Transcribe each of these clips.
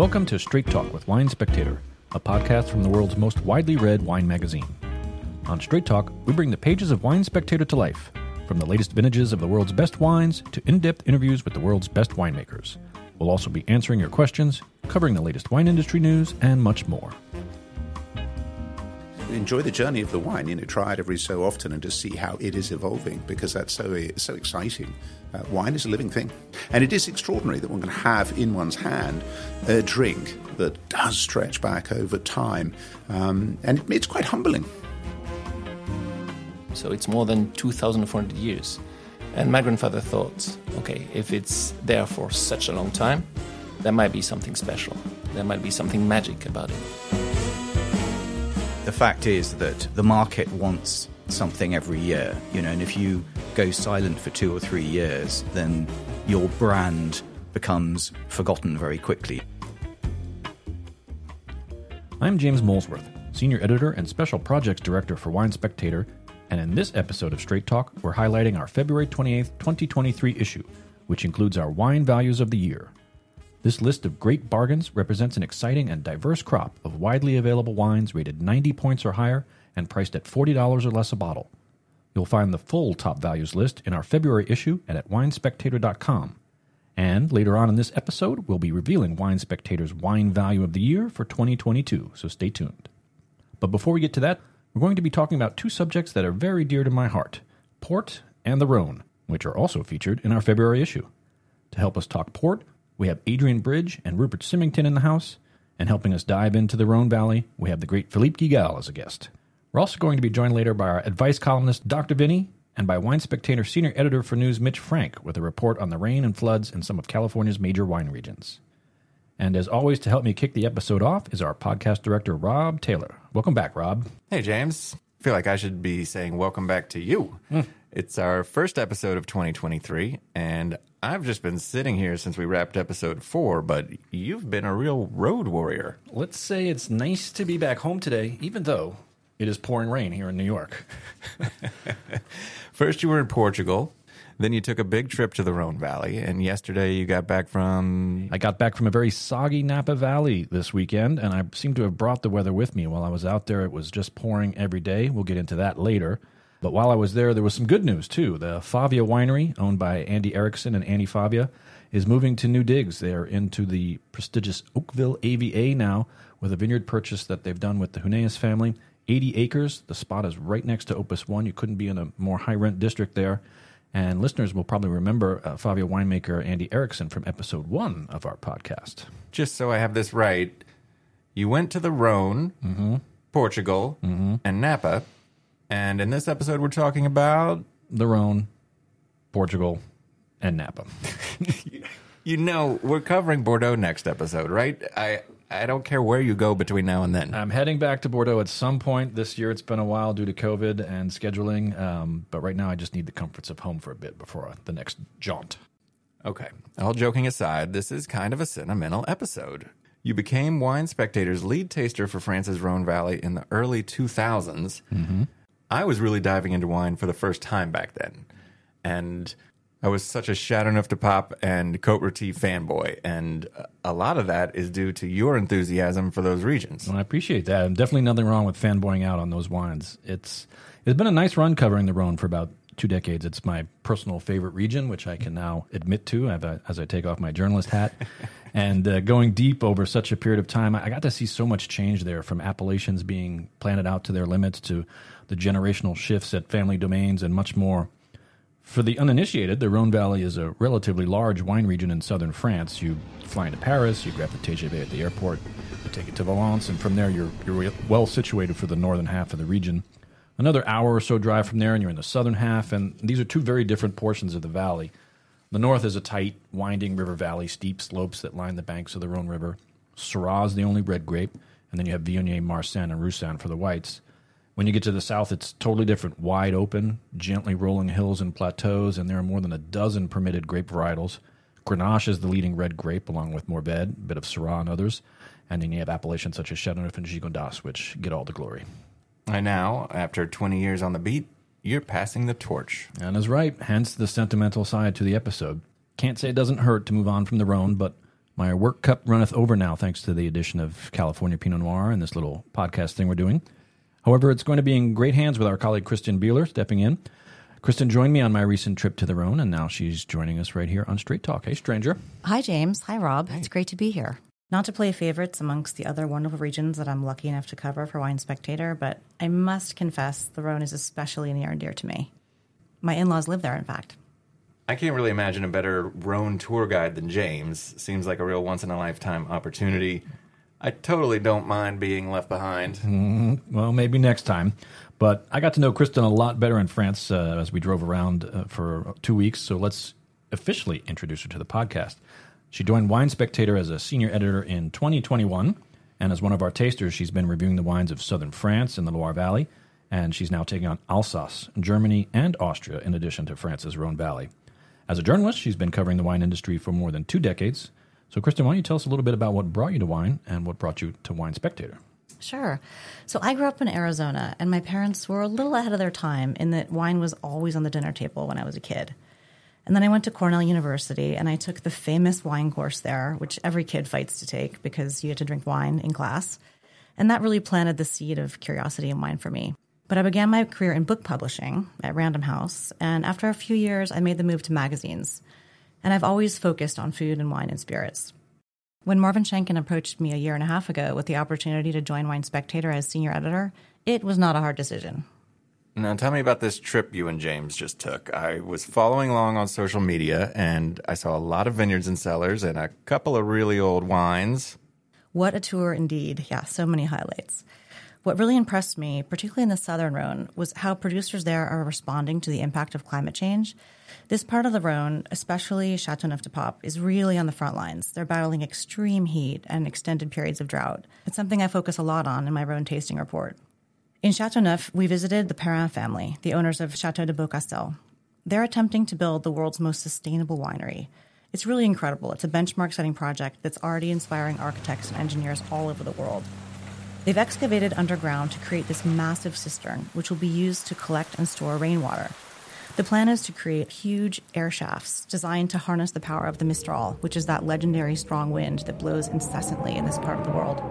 Welcome to Straight Talk with Wine Spectator, a podcast from the world's most widely read wine magazine. On Straight Talk, we bring the pages of Wine Spectator to life, from the latest vintages of the world's best wines to in depth interviews with the world's best winemakers. We'll also be answering your questions, covering the latest wine industry news, and much more. Enjoy the journey of the wine. You know, try it every so often and just see how it is evolving because that's so so exciting. Uh, wine is a living thing, and it is extraordinary that one can have in one's hand a drink that does stretch back over time, um, and it, it's quite humbling. So it's more than 2,400 years. And my grandfather thought, okay, if it's there for such a long time, there might be something special. There might be something magic about it. The fact is that the market wants something every year, you know, and if you go silent for two or three years, then your brand becomes forgotten very quickly. I'm James Molesworth, Senior Editor and Special Projects Director for Wine Spectator, and in this episode of Straight Talk, we're highlighting our February 28th, 2023 issue, which includes our wine values of the year. This list of great bargains represents an exciting and diverse crop of widely available wines rated 90 points or higher and priced at $40 or less a bottle. You'll find the full top values list in our February issue and at winespectator.com. And later on in this episode, we'll be revealing Wine Spectator's wine value of the year for 2022, so stay tuned. But before we get to that, we're going to be talking about two subjects that are very dear to my heart port and the Rhone, which are also featured in our February issue. To help us talk port, we have Adrian Bridge and Rupert Symington in the house, and helping us dive into the Rhone Valley, we have the great Philippe Guigal as a guest. We're also going to be joined later by our advice columnist, Dr. Vinny, and by Wine Spectator senior editor for news, Mitch Frank, with a report on the rain and floods in some of California's major wine regions. And as always, to help me kick the episode off is our podcast director, Rob Taylor. Welcome back, Rob. Hey, James. I feel like I should be saying welcome back to you. Hmm. It's our first episode of 2023, and I've just been sitting here since we wrapped episode four, but you've been a real road warrior. Let's say it's nice to be back home today, even though it is pouring rain here in New York. First, you were in Portugal. Then you took a big trip to the Rhone Valley, and yesterday you got back from. I got back from a very soggy Napa Valley this weekend, and I seem to have brought the weather with me. While I was out there, it was just pouring every day. We'll get into that later. But while I was there, there was some good news too. The Favia Winery, owned by Andy Erickson and Annie Favia, is moving to new digs. They're into the prestigious Oakville AVA now, with a vineyard purchase that they've done with the Huneeus family. 80 acres. The spot is right next to Opus One. You couldn't be in a more high rent district there. And listeners will probably remember uh, Favia winemaker Andy Erickson from episode one of our podcast. Just so I have this right, you went to the Rhone, Mm-hmm. Portugal, and Napa. And in this episode, we're talking about. The Rhone, Portugal, and Napa. You know, we're covering Bordeaux next episode, right? I I don't care where you go between now and then. I'm heading back to Bordeaux at some point this year. It's been a while due to COVID and scheduling, um, but right now I just need the comforts of home for a bit before the next jaunt. Okay. All joking aside, this is kind of a sentimental episode. You became Wine Spectator's lead taster for France's Rhone Valley in the early 2000s. I was really diving into wine for the first time back then. And I was such a de Pop and Cote Rôtie fanboy. And a lot of that is due to your enthusiasm for those regions. Well, I appreciate that. And definitely nothing wrong with fanboying out on those wines. It's it's been a nice run covering the Rhone for about two decades. It's my personal favorite region, which I can now admit to as I, as I take off my journalist hat. and uh, going deep over such a period of time, I got to see so much change there from appellations being planted out to their limits to the generational shifts at family domains and much more. For the uninitiated, the Rhone Valley is a relatively large wine region in southern France. You fly into Paris, you grab the TGV at the airport, you take it to Valence, and from there you're, you're well situated for the northern half of the region. Another hour or so drive from there, and you're in the southern half, and these are two very different portions of the valley. The north is a tight, winding river valley, steep slopes that line the banks of the Rhone River. Syrah is the only red grape, and then you have Viognier, Marsanne, and Roussanne for the whites. When you get to the south, it's totally different. Wide open, gently rolling hills and plateaus, and there are more than a dozen permitted grape varietals. Grenache is the leading red grape, along with Mourvèdre, a bit of Syrah and others. And then you have appellations such as Chateauneuf and Gigondas, which get all the glory. And now, after 20 years on the beat, you're passing the torch. And is right, hence the sentimental side to the episode. Can't say it doesn't hurt to move on from the Rhone, but My work cup runneth over now, thanks to the addition of California Pinot Noir and this little podcast thing we're doing. However, it's going to be in great hands with our colleague Kristen Bieler stepping in. Kristen joined me on my recent trip to the Rhone, and now she's joining us right here on Straight Talk. Hey, stranger. Hi, James. Hi, Rob. It's great to be here. Not to play favorites amongst the other wonderful regions that I'm lucky enough to cover for Wine Spectator, but I must confess the Rhone is especially near and dear to me. My in laws live there, in fact. I can't really imagine a better Rhone tour guide than James. Seems like a real once in a lifetime opportunity. I totally don't mind being left behind. Well, maybe next time. But I got to know Kristen a lot better in France uh, as we drove around uh, for two weeks. So let's officially introduce her to the podcast. She joined Wine Spectator as a senior editor in 2021. And as one of our tasters, she's been reviewing the wines of southern France and the Loire Valley. And she's now taking on Alsace, Germany, and Austria, in addition to France's Rhone Valley. As a journalist, she's been covering the wine industry for more than two decades. So, Kristen, why don't you tell us a little bit about what brought you to wine and what brought you to Wine Spectator? Sure. So I grew up in Arizona, and my parents were a little ahead of their time in that wine was always on the dinner table when I was a kid. And then I went to Cornell University and I took the famous wine course there, which every kid fights to take because you had to drink wine in class. And that really planted the seed of curiosity in wine for me. But I began my career in book publishing at Random House, and after a few years, I made the move to magazines. And I've always focused on food and wine and spirits. When Marvin Shanken approached me a year and a half ago with the opportunity to join Wine Spectator as senior editor, it was not a hard decision. Now, tell me about this trip you and James just took. I was following along on social media and I saw a lot of vineyards and cellars and a couple of really old wines. What a tour indeed. Yeah, so many highlights. What really impressed me, particularly in the southern Rhone, was how producers there are responding to the impact of climate change. This part of the Rhone, especially Chateau Châteauneuf-du-Pape, is really on the front lines. They're battling extreme heat and extended periods of drought. It's something I focus a lot on in my Rhone tasting report. In Chateau Châteauneuf, we visited the Perrin family, the owners of Château de Beaucastel. They're attempting to build the world's most sustainable winery. It's really incredible. It's a benchmark setting project that's already inspiring architects and engineers all over the world. They've excavated underground to create this massive cistern, which will be used to collect and store rainwater. The plan is to create huge air shafts designed to harness the power of the Mistral, which is that legendary strong wind that blows incessantly in this part of the world.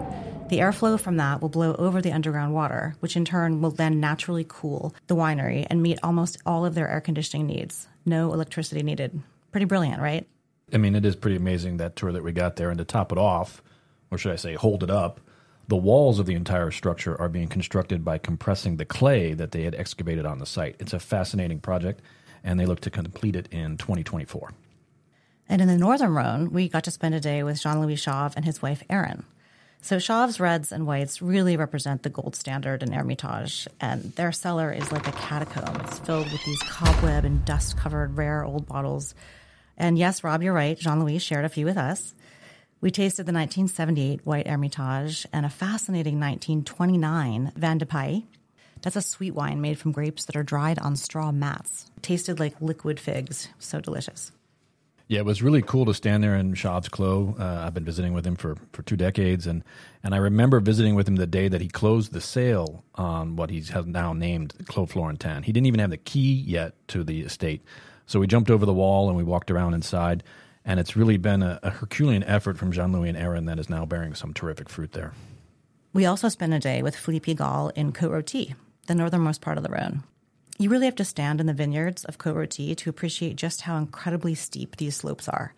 The airflow from that will blow over the underground water, which in turn will then naturally cool the winery and meet almost all of their air conditioning needs. No electricity needed. Pretty brilliant, right? I mean, it is pretty amazing that tour that we got there. And to top it off, or should I say, hold it up, the walls of the entire structure are being constructed by compressing the clay that they had excavated on the site. It's a fascinating project, and they look to complete it in 2024. And in the Northern Rhone, we got to spend a day with Jean Louis Chave and his wife, Erin. So Chave's reds and whites really represent the gold standard in Hermitage, and their cellar is like a catacomb. It's filled with these cobweb and dust covered rare old bottles. And yes, Rob, you're right. Jean Louis shared a few with us. We tasted the 1978 White Hermitage and a fascinating 1929 Vin de Paille. That's a sweet wine made from grapes that are dried on straw mats. It tasted like liquid figs. So delicious. Yeah, it was really cool to stand there in Chave's Clos. Uh, I've been visiting with him for, for two decades, and, and I remember visiting with him the day that he closed the sale on what he has now named Clos Florentin. He didn't even have the key yet to the estate. So we jumped over the wall and we walked around inside, and it's really been a, a Herculean effort from Jean Louis and Erin that is now bearing some terrific fruit there. We also spent a day with Philippe Guigal in Côte-Rôtie, the northernmost part of the Rhone. You really have to stand in the vineyards of Côte-Rôtie to appreciate just how incredibly steep these slopes are.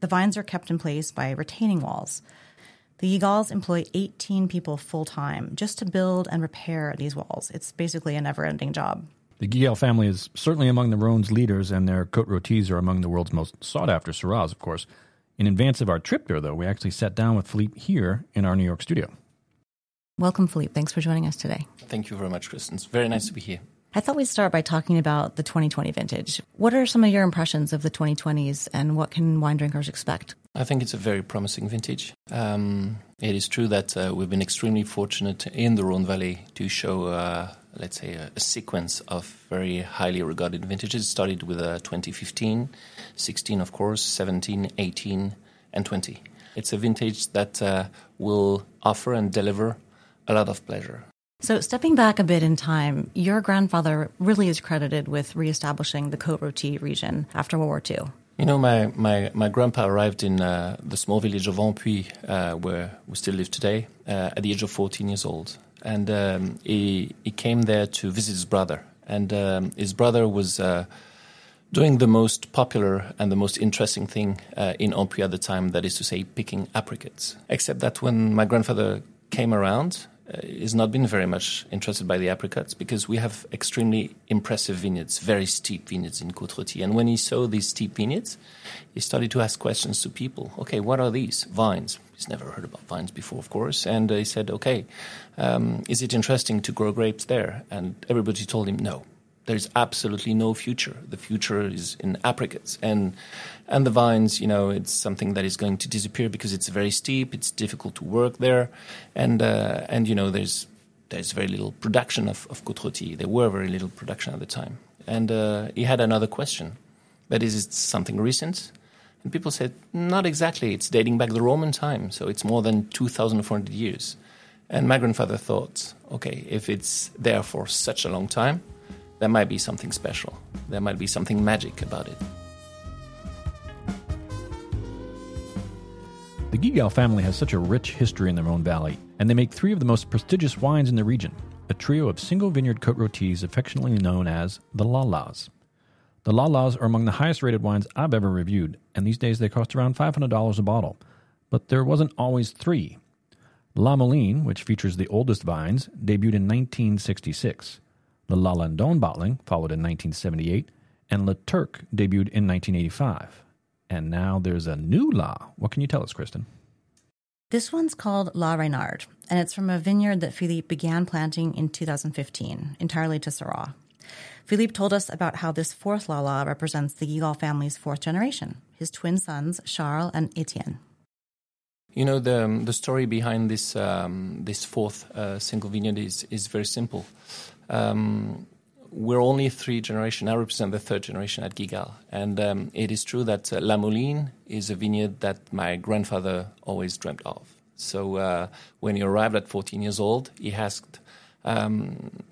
The vines are kept in place by retaining walls. The Guigals employ 18 people full time just to build and repair these walls. It's basically a never ending job. The Guigal family is certainly among the Rhone's leaders, and their Côte Rôties are among the world's most sought after Syrahs, of course. In advance of our trip there, though, we actually sat down with Philippe here in our New York studio. Welcome, Philippe. Thanks for joining us today. Thank you very much, Kristen. It's very nice to be here. I thought we'd start by talking about the 2020 vintage. What are some of your impressions of the 2020s and what can wine drinkers expect? I think it's a very promising vintage. Um, it is true that uh, we've been extremely fortunate in the Rhone Valley to show, uh, let's say, a, a, sequence of very highly regarded vintages. It started with uh, 2015, 16, of course, 17, 18, and 20. It's a vintage that uh, will offer and deliver a lot of pleasure. So, stepping back a bit in time, your grandfather really is credited with reestablishing the Côte Rôtie region after World War II. You know, my, my, my grandpa arrived in uh, the small village of Ampuis, uh, where we still live today, uh, at the age of 14 years old. And um, he, he came there to visit his brother. And um, his brother was uh, doing the most popular and the most interesting thing uh, in Ampuis at the time, that is to say, picking apricots. Except that when my grandfather came around, uh, he's not been very much interested by the apricots because we have extremely impressive vineyards, very steep vineyards in Côte And when he saw these steep vineyards, he started to ask questions to people. Okay, what are these? Vines. He's never heard about vines before, of course. And uh, he said, okay, um, is it interesting to grow grapes there? And everybody told him, no, there's absolutely no future. The future is in apricots and and the vines. You know, it's something that is going to disappear because it's very steep. It's difficult to work there, and uh, and you know, there's there's very little production of of Côte There were very little production at the time. And uh, he had another question: that is, it something recent? And people said, not exactly. It's dating back the Roman time, so it's more than 2,400 years. And my grandfather thought, okay, if it's there for such a long time, there might be something special. There might be something magic about it. The Guigal family has such a rich history in the Rhone Valley, and they make three of the most prestigious wines in the region a trio of single vineyard Côte Rôtis affectionately known as the Lalas. The Lalas are among the highest rated wines I've ever reviewed, and these days they cost around $500 a bottle. But there wasn't always three. La Mouline, which features the oldest vines, debuted in 1966. The La Landonne bottling followed in 1978, and La Turque debuted in 1985. And now there's a new La. What can you tell us, Kristen? This one's called La Reynarde, and it's from a vineyard that Philippe began planting in 2015, entirely to Syrah. Philippe told us about how this fourth Lala represents the Guigal family's fourth generation, his twin sons, Charles and Etienne. You know, the, um, the story behind this, um, this fourth uh, single vineyard is, is very simple. Um, we're only three generation. I represent the third generation at Guigal, and um, it is true that uh, La Mouline is a vineyard that my grandfather always dreamt of. So uh, when he arrived at 14 years old, he asked, um,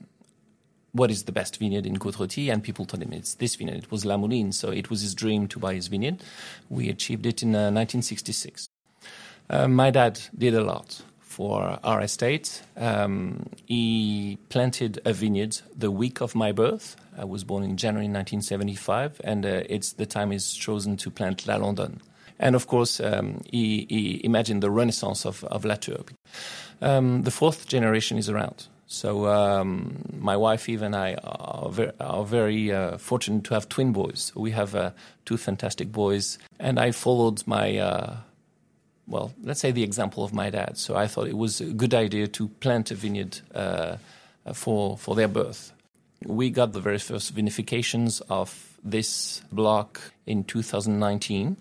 "What is the best vineyard in Côte And people told him it's this vineyard. It was La Mouline. So it was his dream to buy his vineyard. We achieved it in uh, 1966. Uh, my dad did a lot for our estate. Um, he planted a vineyard the week of my birth. I was born in January 1975, and uh, it's the time he's chosen to plant La Landonne. And of course, um, he, he, imagined the renaissance of, of La Tour. Um, the fourth generation is around. So um, my wife Eve and I are very, are very uh, fortunate to have twin boys. We have uh, two fantastic boys, and I followed my uh, well, let's say the example of my dad. So I thought it was a good idea to plant a vineyard uh, for for their birth. We got the very first vinifications of this block in 2019,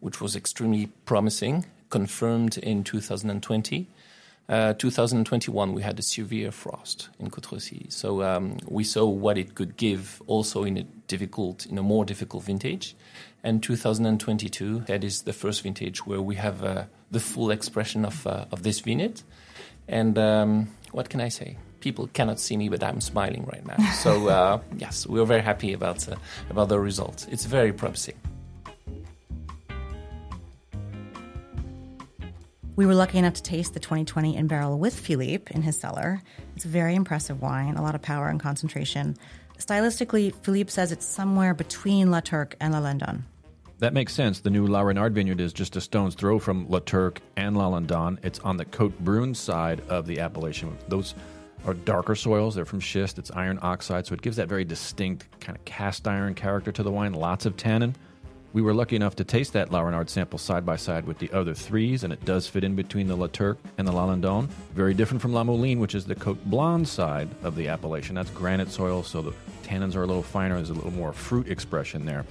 which was extremely promising, confirmed in 2020. Uh, 2021, we had a severe frost in Côte so um, we saw what it could give also in a difficult, in a more difficult vintage. And 2022, that is the first vintage where we have uh, the full expression of uh, of this vineyard. And um, what can I say? People cannot see me, but I'm smiling right now. So uh, yes, we're very happy about uh, about the results. It's very promising. We were lucky enough to taste the 2020 in barrel with Philippe in his cellar. It's a very impressive wine, a lot of power and concentration. Stylistically, Philippe says it's somewhere between La Turque and La Landonne. That makes sense. The new La Reynarde vineyard is just a stone's throw from La Turque and La Landonne. It's on the Cote Brune side of the appellation. Those are darker soils. They're from schist. It's iron oxide, so it gives that very distinct kind of cast iron character to the wine. Lots of tannin. We were lucky enough to taste that La Reynarde sample side by side with the other threes, and it does fit in between the La Turque and the La Landonne. Very different from La Mouline, which is the Cote Blonde side of the appellation. That's granite soil, so the tannins are a little finer. There's a little more fruit expression there.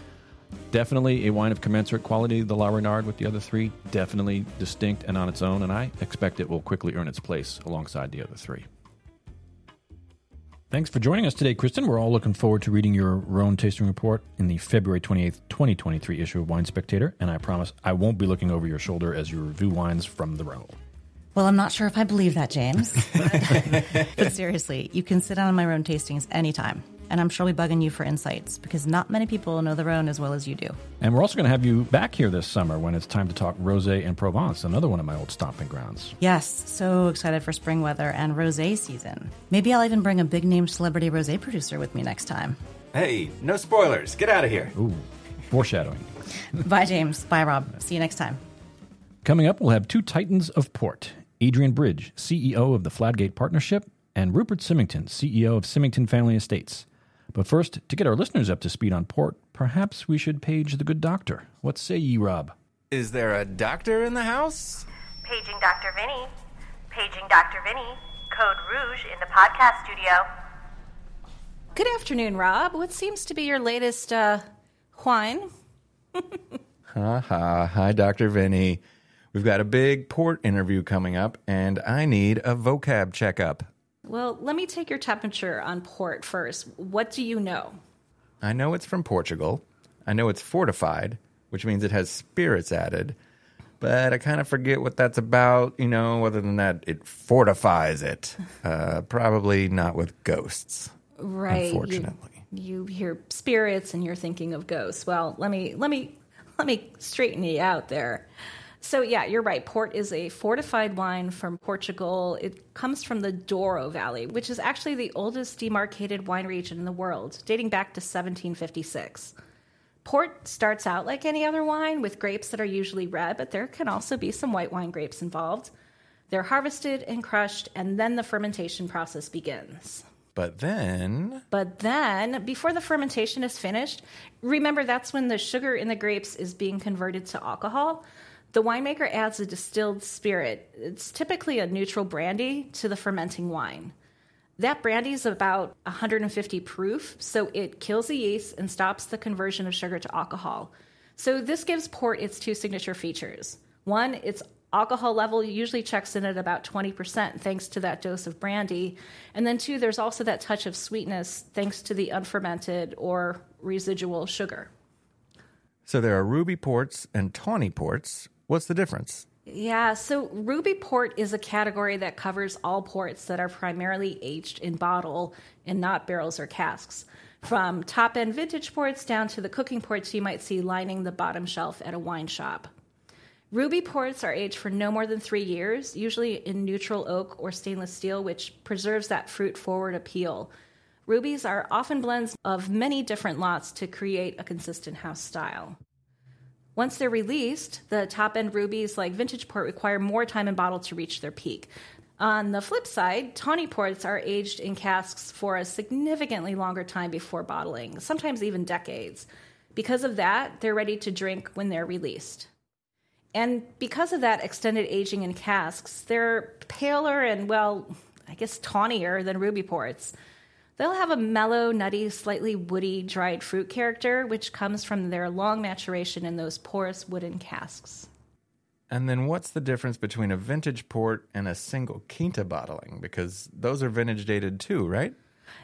Definitely a wine of commensurate quality, the La Reynarde with the other three. Definitely distinct and on its own, and I expect it will quickly earn its place alongside the other three. Thanks for joining us today, Kristen. We're all looking forward to reading your Rhone tasting report in the February 28th, 2023 issue of Wine Spectator, and I promise I won't be looking over your shoulder as you review wines from the Rhone. Well, I'm not sure if I believe that, James. but seriously, you can sit down on my Rhone tastings anytime. And I'm sure we'll be bugging you for insights because not many people know the Rhone as well as you do. And we're also going to have you back here this summer when it's time to talk Rosé and Provence, another one of my old stomping grounds. Yes, so excited for spring weather and rosé season. Maybe I'll even bring a big name celebrity rosé producer with me next time. Hey, no spoilers. Get out of here. Ooh, foreshadowing. Bye, James. Bye, Rob. See you next time. Coming up, we'll have two titans of port Adrian Bridge, CEO of the Fladgate Partnership, and Rupert Symington, CEO of Symington Family Estates. But first, to get our listeners up to speed on port, perhaps we should page the good doctor. What say ye, Rob? Is there a doctor in the house? Paging Dr. Vinny. Paging Dr. Vinny. Code Rouge in the podcast studio. Good afternoon, Rob. What seems to be your latest uh, wine? Ha ha. Hi, Dr. Vinny. We've got a big port interview coming up, and I need a vocab checkup. Well, let me take your temperature on port first. What do you know? I know it's from Portugal. I know it's fortified, which means it has spirits added. But I kind of forget what that's about, you know, other than that, it fortifies it. Uh, probably not with ghosts. Right. you- Unfortunately. You, hear spirits and you're thinking of ghosts. Well, let me let me let me straighten you out there. So yeah, you're right. Port is a fortified wine from Portugal. It comes from the Douro Valley, which is actually the oldest demarcated wine region in the world, dating back to 1756. Port starts out like any other wine with grapes that are usually red, but there can also be some white wine grapes involved. They're harvested and crushed, and then the fermentation process begins. But then, But then, before the fermentation is finished, remember that's when the sugar in the grapes is being converted to alcohol. The winemaker adds a distilled spirit. It's typically a neutral brandy to the fermenting wine. That brandy is about 150 proof, so it kills the yeast and stops the conversion of sugar to alcohol. So this gives port its two signature features. One, its alcohol level usually checks in at about 20% thanks to that dose of brandy. And then two, there's also that touch of sweetness thanks to the unfermented or residual sugar. so there are ruby ports and tawny ports. What's the difference? Yeah, so ruby port is a category that covers all ports that are primarily aged in bottle and not barrels or casks. From top end vintage ports down to the cooking ports you might see lining the bottom shelf at a wine shop. Ruby ports are aged for no more than three years, usually in neutral oak or stainless steel, which preserves that fruit forward appeal. Rubies are often blends of many different lots to create a consistent house style. Once they're released, the top end rubies like vintage port require more time in bottle to reach their peak. On the flip side, tawny ports are aged in casks for a significantly longer time before bottling, sometimes even decades. Because of that, they're ready to drink when they're released. And because of that extended aging in casks, they're paler and, well, I guess tawnier than ruby ports. They'll have a mellow, nutty, slightly woody, dried fruit character, which comes from their long maturation in those porous wooden casks. And then what's the difference between a vintage port and a single quinta bottling? Because those are vintage dated too, right?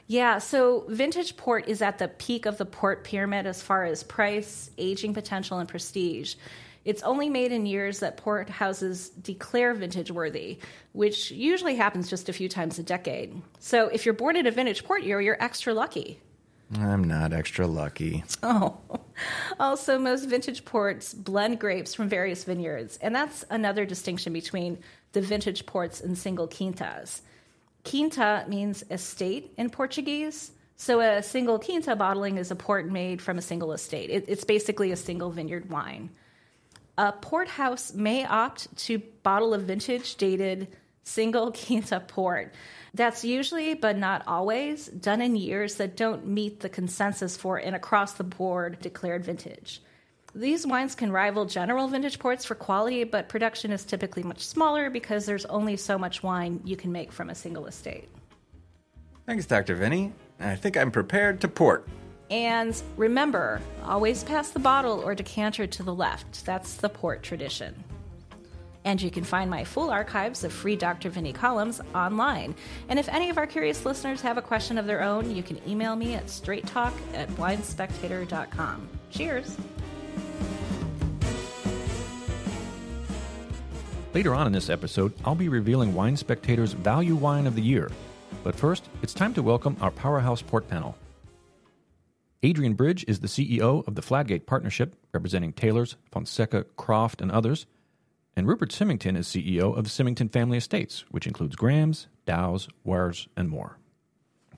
Yeah, so vintage port is at the peak of the port pyramid as far as price, aging potential, and prestige. It's only made in years that port houses declare vintage worthy, which usually happens just a few times a decade. So if you're born in a vintage port year, you're extra lucky. I'm not extra lucky. Oh, also, most vintage ports blend grapes from various vineyards, and that's another distinction between the vintage ports and single quintas. Quinta means estate in Portuguese, so a single quinta bottling is a port made from a single estate. It, it's basically a single vineyard wine. A port house may opt to bottle a vintage dated single quinta port. That's usually, but not always, done in years that don't meet the consensus for an across the board declared vintage. These wines can rival general vintage ports for quality, but production is typically much smaller because there's only so much wine you can make from a single estate. Thanks, Dr. Vinny. I think I'm prepared to port. And remember, always pass the bottle or decanter to the left. That's the port tradition. And you can find my full archives of free Dr. Vinny columns online. And if any of our curious listeners have a question of their own, you can email me at straighttalk at winespectator.com. Cheers! Later on in this episode, I'll be revealing Wine Spectator's Value Wine of the Year. But first, it's time to welcome our Powerhouse Port panel. Adrian Bridge is the CEO of the Fladgate Partnership, representing Taylors, Fonseca, Croft, and others. And Rupert Symington is CEO of Symington Family Estates, which includes Grahams, Dows, Warres, and more.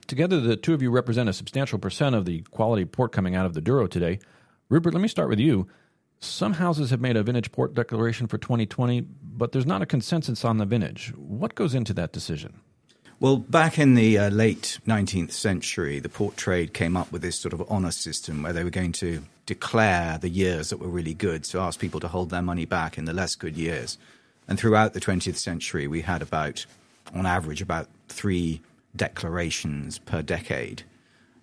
Together, the two of you represent a substantial percent of the quality port coming out of the Douro today. Rupert, let me start with you. Some houses have made a vintage port declaration for 2020, but there's not a consensus on the vintage. What goes into that decision? Well, back in the uh, late 19th century, the port trade came up with this sort of honour system where they were going to declare the years that were really good, so ask people to hold their money back in the less good years. And throughout the 20th century, we had about, on average, about three declarations per decade.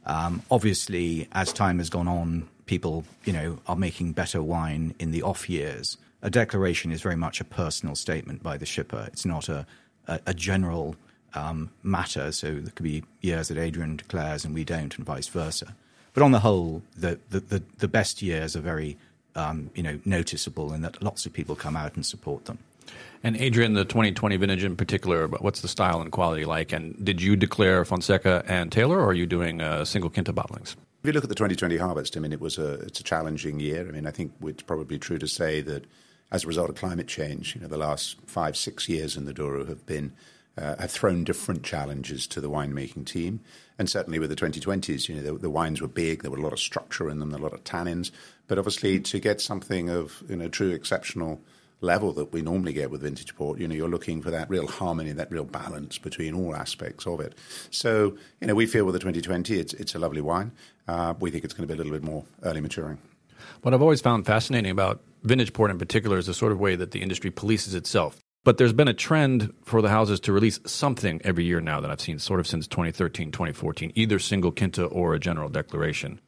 Um, obviously, as time has gone on, people, you know, are making better wine in the off years. A declaration is very much a personal statement by the shipper. It's not a, a, a general um, matter. So there could be years that Adrian declares and we don't, and vice versa. But on the whole, the the, the, the best years are very um, you know noticeable, in that lots of people come out and support them. And Adrian, the 2020 vintage in particular, what's the style and quality like? And did you declare Fonseca and Taylor, or are you doing uh, single Quinta bottlings? If you look at the 2020 harvest, I mean, it was a it's a challenging year. I mean, I think it's probably true to say that as a result of climate change, you know, the last five six years in the Douro have been uh, have thrown different challenges to the winemaking team. And certainly with the 2020s, you know, the, the, wines were big. There were a lot of structure in them, a lot of tannins. But obviously, to get something of you know true exceptional level that we normally get with vintage port, you know, you're looking for that real harmony, that real balance between all aspects of it. So, you know, we feel with the 2020, it's it's a lovely wine. Uh, we think it's going to be a little bit more early maturing. What I've always found fascinating about vintage port in particular is the sort of way that the industry polices itself. But there's been a trend for the houses to release something every year now that I've seen sort of since 2013, 2014, either single quinta or a general declaration.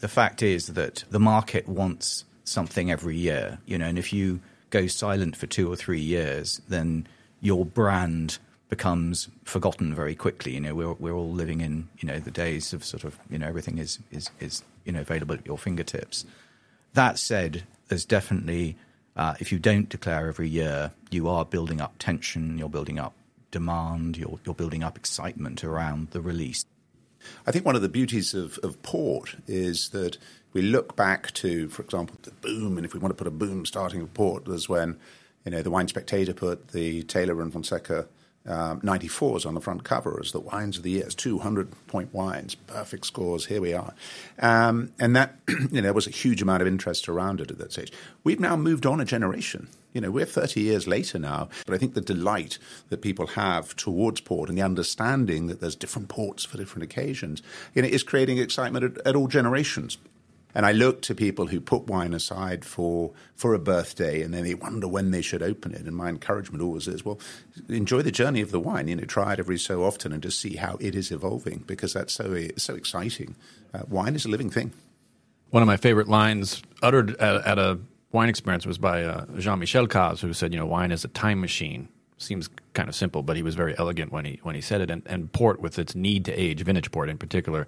The fact is that the market wants something every year, you know, and if you go silent for two or three years, then your brand becomes forgotten very quickly. You know, we're we're all living in you know the days of sort of you know everything is is is you know available at your fingertips. That said, there's definitely uh, if you don't declare every year, you are building up tension, you're building up demand, you're, you're building up excitement around the release. I think one of the beauties of, of port is that we look back to, for example, the boom, and if we want to put a boom starting with port, was when you know the Wine Spectator put the Taylor and Fonseca um, 94s on the front cover as the wines of the year, 200 point wines, perfect scores. Here we are. Um, and that, you know, there was a huge amount of interest around it at that stage. We've now moved on a generation. You know, we're 30 years later now, but I think the delight that people have towards port and the understanding that there's different ports for different occasions, you know, is creating excitement at, at all generations. And I look to people who put wine aside for, for a birthday and then they wonder when they should open it. And my encouragement always is, well, enjoy the journey of the wine. You know, try it every so often and just see how it is evolving because that's so, so exciting. Uh, wine is a living thing. One of my favorite lines uttered at, at a wine experience was by uh, Jean Michel Cazes, who said, you know, wine is a time machine. Seems kind of simple, but he was very elegant when he when he said it. And, and port, with its need to age, vintage port in particular,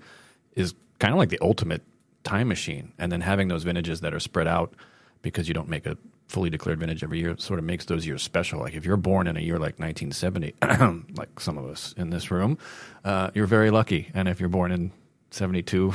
is kind of like the ultimate time machine. And then having those vintages that are spread out because you don't make a fully declared vintage every year sort of makes those years special. Like if you're born in a year like 1970, like some of us in this room, uh, you're very lucky. And if you're born in 72,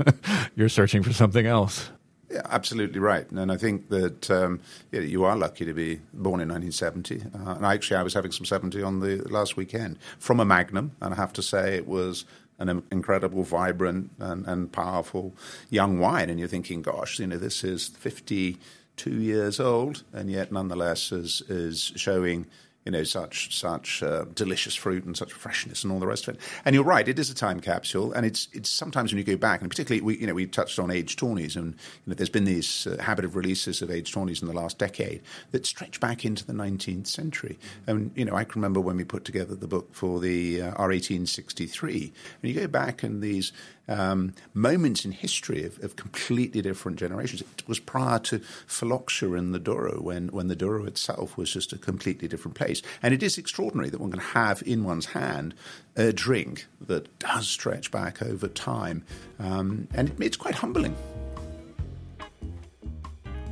you're searching for something else. Yeah, absolutely right. And I think that um, yeah, you are lucky to be born in 1970. Uh, and actually, I was having some 70 on the last weekend from a Magnum. And I have to say, it was an incredible, vibrant, and, and powerful young wine. And you're thinking, gosh, you know, this is 52 years old, and yet nonetheless is, is showing you know, such such uh, delicious fruit and such freshness and all the rest of it. And you're right, it is a time capsule, and it's it's sometimes when you go back, and particularly we you know we touched on aged tawnies, and you know, there's been these uh, habit of releases of aged tawnies in the last decade that stretch back into the 19th century. And you know, I can remember when we put together the book for the uh, R1863, and you go back and these um, moments in history of, of, completely different generations. It was prior to phylloxera in the Douro, when, when the Douro itself was just a completely different place. And it is extraordinary that one can have in one's hand a drink that does stretch back over time. Um, and it, it's quite humbling.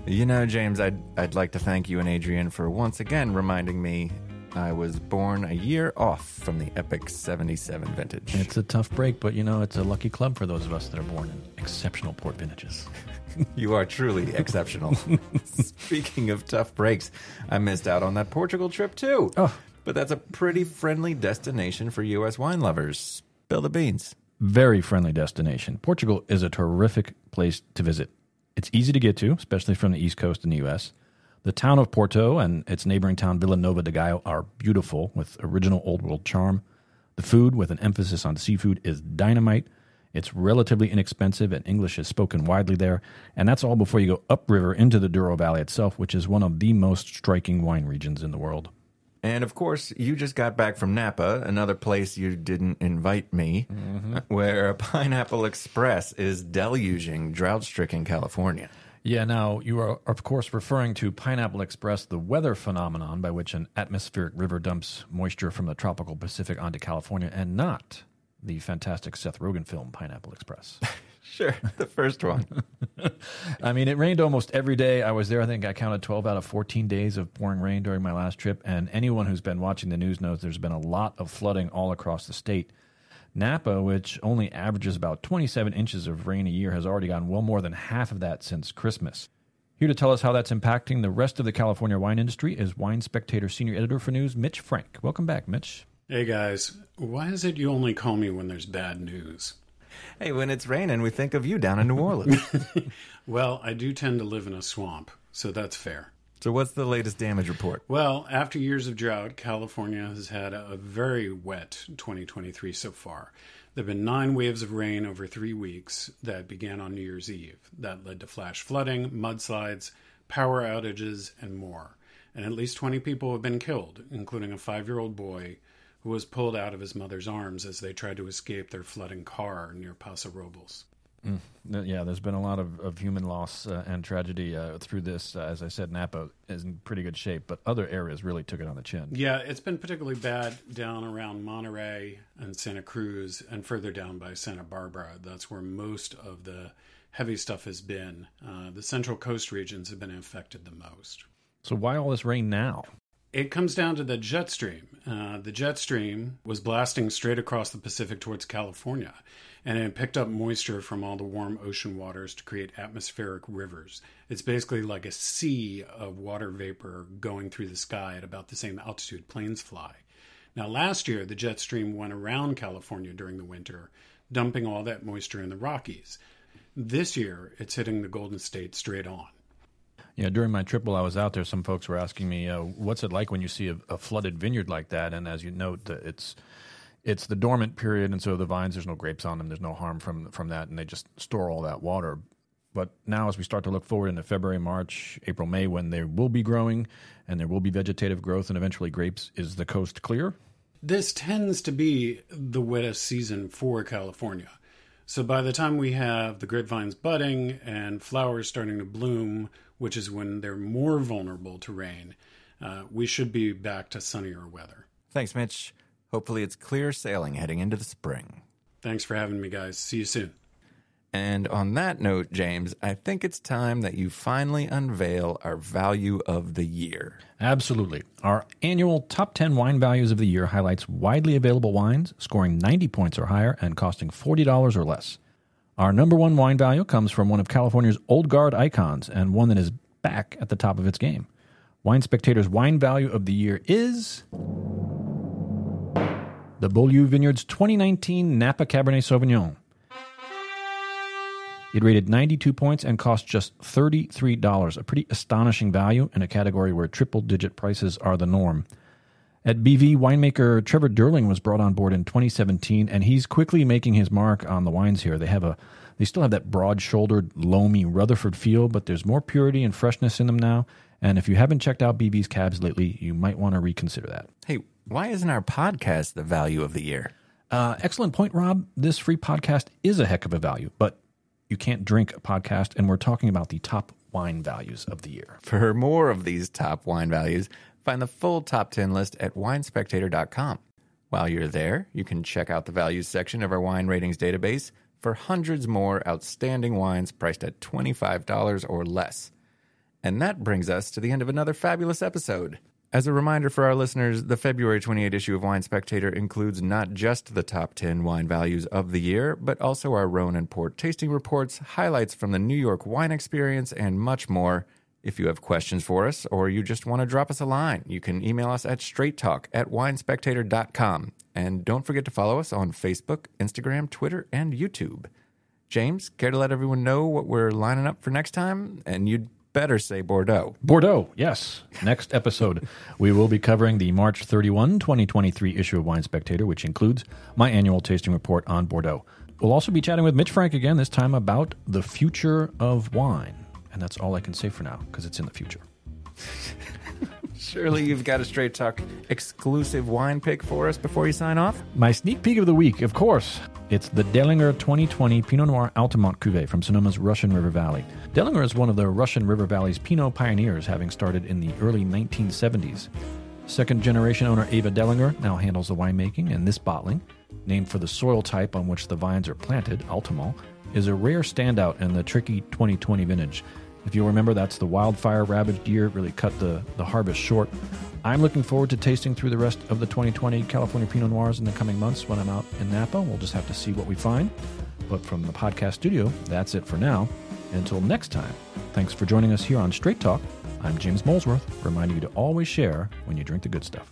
You know, James, I'd, I'd like to thank you and Adrian for once again reminding me I was born a year off from the epic 77 vintage. It's a tough break, but you know, it's a lucky club for those of us that are born in exceptional port vintages. You are truly exceptional. Speaking of tough breaks, I missed out on that Portugal trip too. Oh. But that's a pretty friendly destination for U.S. wine lovers. Spill the beans. Very friendly destination. Portugal is a terrific place to visit. It's easy to get to, especially from the East Coast in the U.S. The town of Porto and its neighboring town Vila Nova de Gaia are beautiful with original old world charm. The food, with an emphasis on seafood, is dynamite. It's relatively inexpensive and English is spoken widely there. And that's all before you go upriver into the Douro Valley itself, which is one of the most striking wine regions in the world. And of course, you just got back from Napa, another place you didn't invite me, mm-hmm. where a Pineapple Express is deluging drought stricken California. Yeah, now you are, of course, referring to Pineapple Express, the weather phenomenon by which an atmospheric river dumps moisture from the tropical Pacific onto California, and not the fantastic Seth Rogen film Pineapple Express. Sure, the first one. I mean, it rained almost every day. I was there, I think I counted 12 out of 14 days of pouring rain during my last trip. And anyone who's been watching the news knows there's been a lot of flooding all across the state. Napa, which only averages about 27 inches of rain a year, has already gotten well more than half of that since Christmas. Here to tell us how that's impacting the rest of the California wine industry is Wine Spectator Senior Editor for News, Mitch Frank. Welcome back, Mitch. Hey guys, why is it you only call me when there's bad news? Hey, when it's raining, we think of you down in New Orleans. Well, I do tend to live in a swamp, so that's fair. So, what's the latest damage report? Well, after years of drought, California has had a very wet 2023 so far. There have been nine waves of rain over three weeks that began on New Year's Eve. That led to flash flooding, mudslides, power outages, and more. And at least 20 people have been killed, including a five year old boy who was pulled out of his mother's arms as they tried to escape their flooding car near Paso Robles. Uh, Yeah, there's been a lot of, of human loss uh, and tragedy uh, through this. Uh, as I said, Napa is in pretty good shape, but other areas really took it on the chin. Yeah, it's been particularly bad down around Monterey and Santa Cruz and further down by Santa Barbara. That's where most of the heavy stuff has been. Uh, the central coast regions have been affected the most. So why all this rain now? It comes down to the jet stream. Uh, the jet stream was blasting straight across the Pacific towards California, and it picked up moisture from all the warm ocean waters to create atmospheric rivers. It's basically like a sea of water vapor going through the sky at about the same altitude planes fly. Now, last year, the jet stream went around California during the winter, dumping all that moisture in the Rockies. This year, it's hitting the Golden State straight on. Yeah, during my trip while I was out there, some folks were asking me, uh, "What's it like when you see a, a flooded vineyard like that?" And as you note, it's it's the dormant period, and so the vines, there's no grapes on them, there's no harm from from that, and they just store all that water. But now, as we start to look forward into February, March, April, May, when they will be growing and there will be vegetative growth and eventually grapes, is the coast clear? This tends to be the wettest season for California. So by the time we have the grapevines budding and flowers starting to bloom, which is when they're more vulnerable to rain, uh, we should be back to sunnier weather. Thanks, Mitch. Hopefully, it's clear sailing heading into the spring. Thanks for having me, guys. See you soon. And on that note, James, I think it's time that you finally unveil our value of the year. Absolutely. Our annual top 10 wine values of the year highlights widely available wines scoring 90 points or higher and costing $40 or less. Our number one wine value comes from one of California's old guard icons and one that is back at the top of its game. Wine Spectator's wine value of the year is the Beaulieu Vineyards 2019 Napa Cabernet Sauvignon. It rated 92 points and cost just $33, a pretty astonishing value in a category where triple digit prices are the norm. At BV, winemaker Trevor Durling was brought on board in 2017, and he's quickly making his mark on the wines here. They have a, they still have that broad-shouldered, loamy Rutherford feel, but there's more purity and freshness in them now. And if you haven't checked out BV's cabs lately, you might want to reconsider that. Hey, why isn't our podcast the value of the year? Uh, excellent point, Rob. This free podcast is a heck of a value, but you can't drink a podcast, and we're talking about the top wine values of the year. For more of these top wine values, find the full top 10 list at winespectator.com. While you're there, you can check out the values section of our wine ratings database for hundreds more outstanding wines priced at $25 or less. And that brings us to the end of another fabulous episode. As a reminder for our listeners, the February 28 issue of Wine Spectator includes not just the top 10 wine values of the year, but also our Rhone and Port tasting reports, highlights from the New York wine experience, and much more. If you have questions for us or you just want to drop us a line, you can email us at straighttalk at winespectator.com. And don't forget to follow us on Facebook, Instagram, Twitter, and YouTube. James, care to let everyone know what we're lining up for next time? And you'd better say Bordeaux. Bordeaux, yes. Next episode, we will be covering the March 31, 2023 issue of Wine Spectator, which includes my annual tasting report on Bordeaux. We'll also be chatting with Mitch Frank again, this time about the future of wine. And that's all I can say for now, because it's in the future. Surely you've got a Straight Talk exclusive wine pick for us before you sign off? My sneak peek of the week, of course. It's the Dehlinger 2020 Pinot Noir Altamont Cuvée from Sonoma's Russian River Valley. Dehlinger is one of the Russian River Valley's Pinot pioneers, having started in the early 1970s. Second generation owner Ava Dehlinger now handles the winemaking, and this bottling, named for the soil type on which the vines are planted, Altamont, is a rare standout in the tricky 2020 vintage. If you remember, that's the wildfire ravaged year, really cut the, the harvest short. I'm looking forward to tasting through the rest of the 2020 California Pinot Noirs in the coming months when I'm out in Napa. We'll just have to see what we find. But from the podcast studio, that's it for now. Until next time, thanks for joining us here on Straight Talk. I'm James Molesworth, reminding you to always share when you drink the good stuff.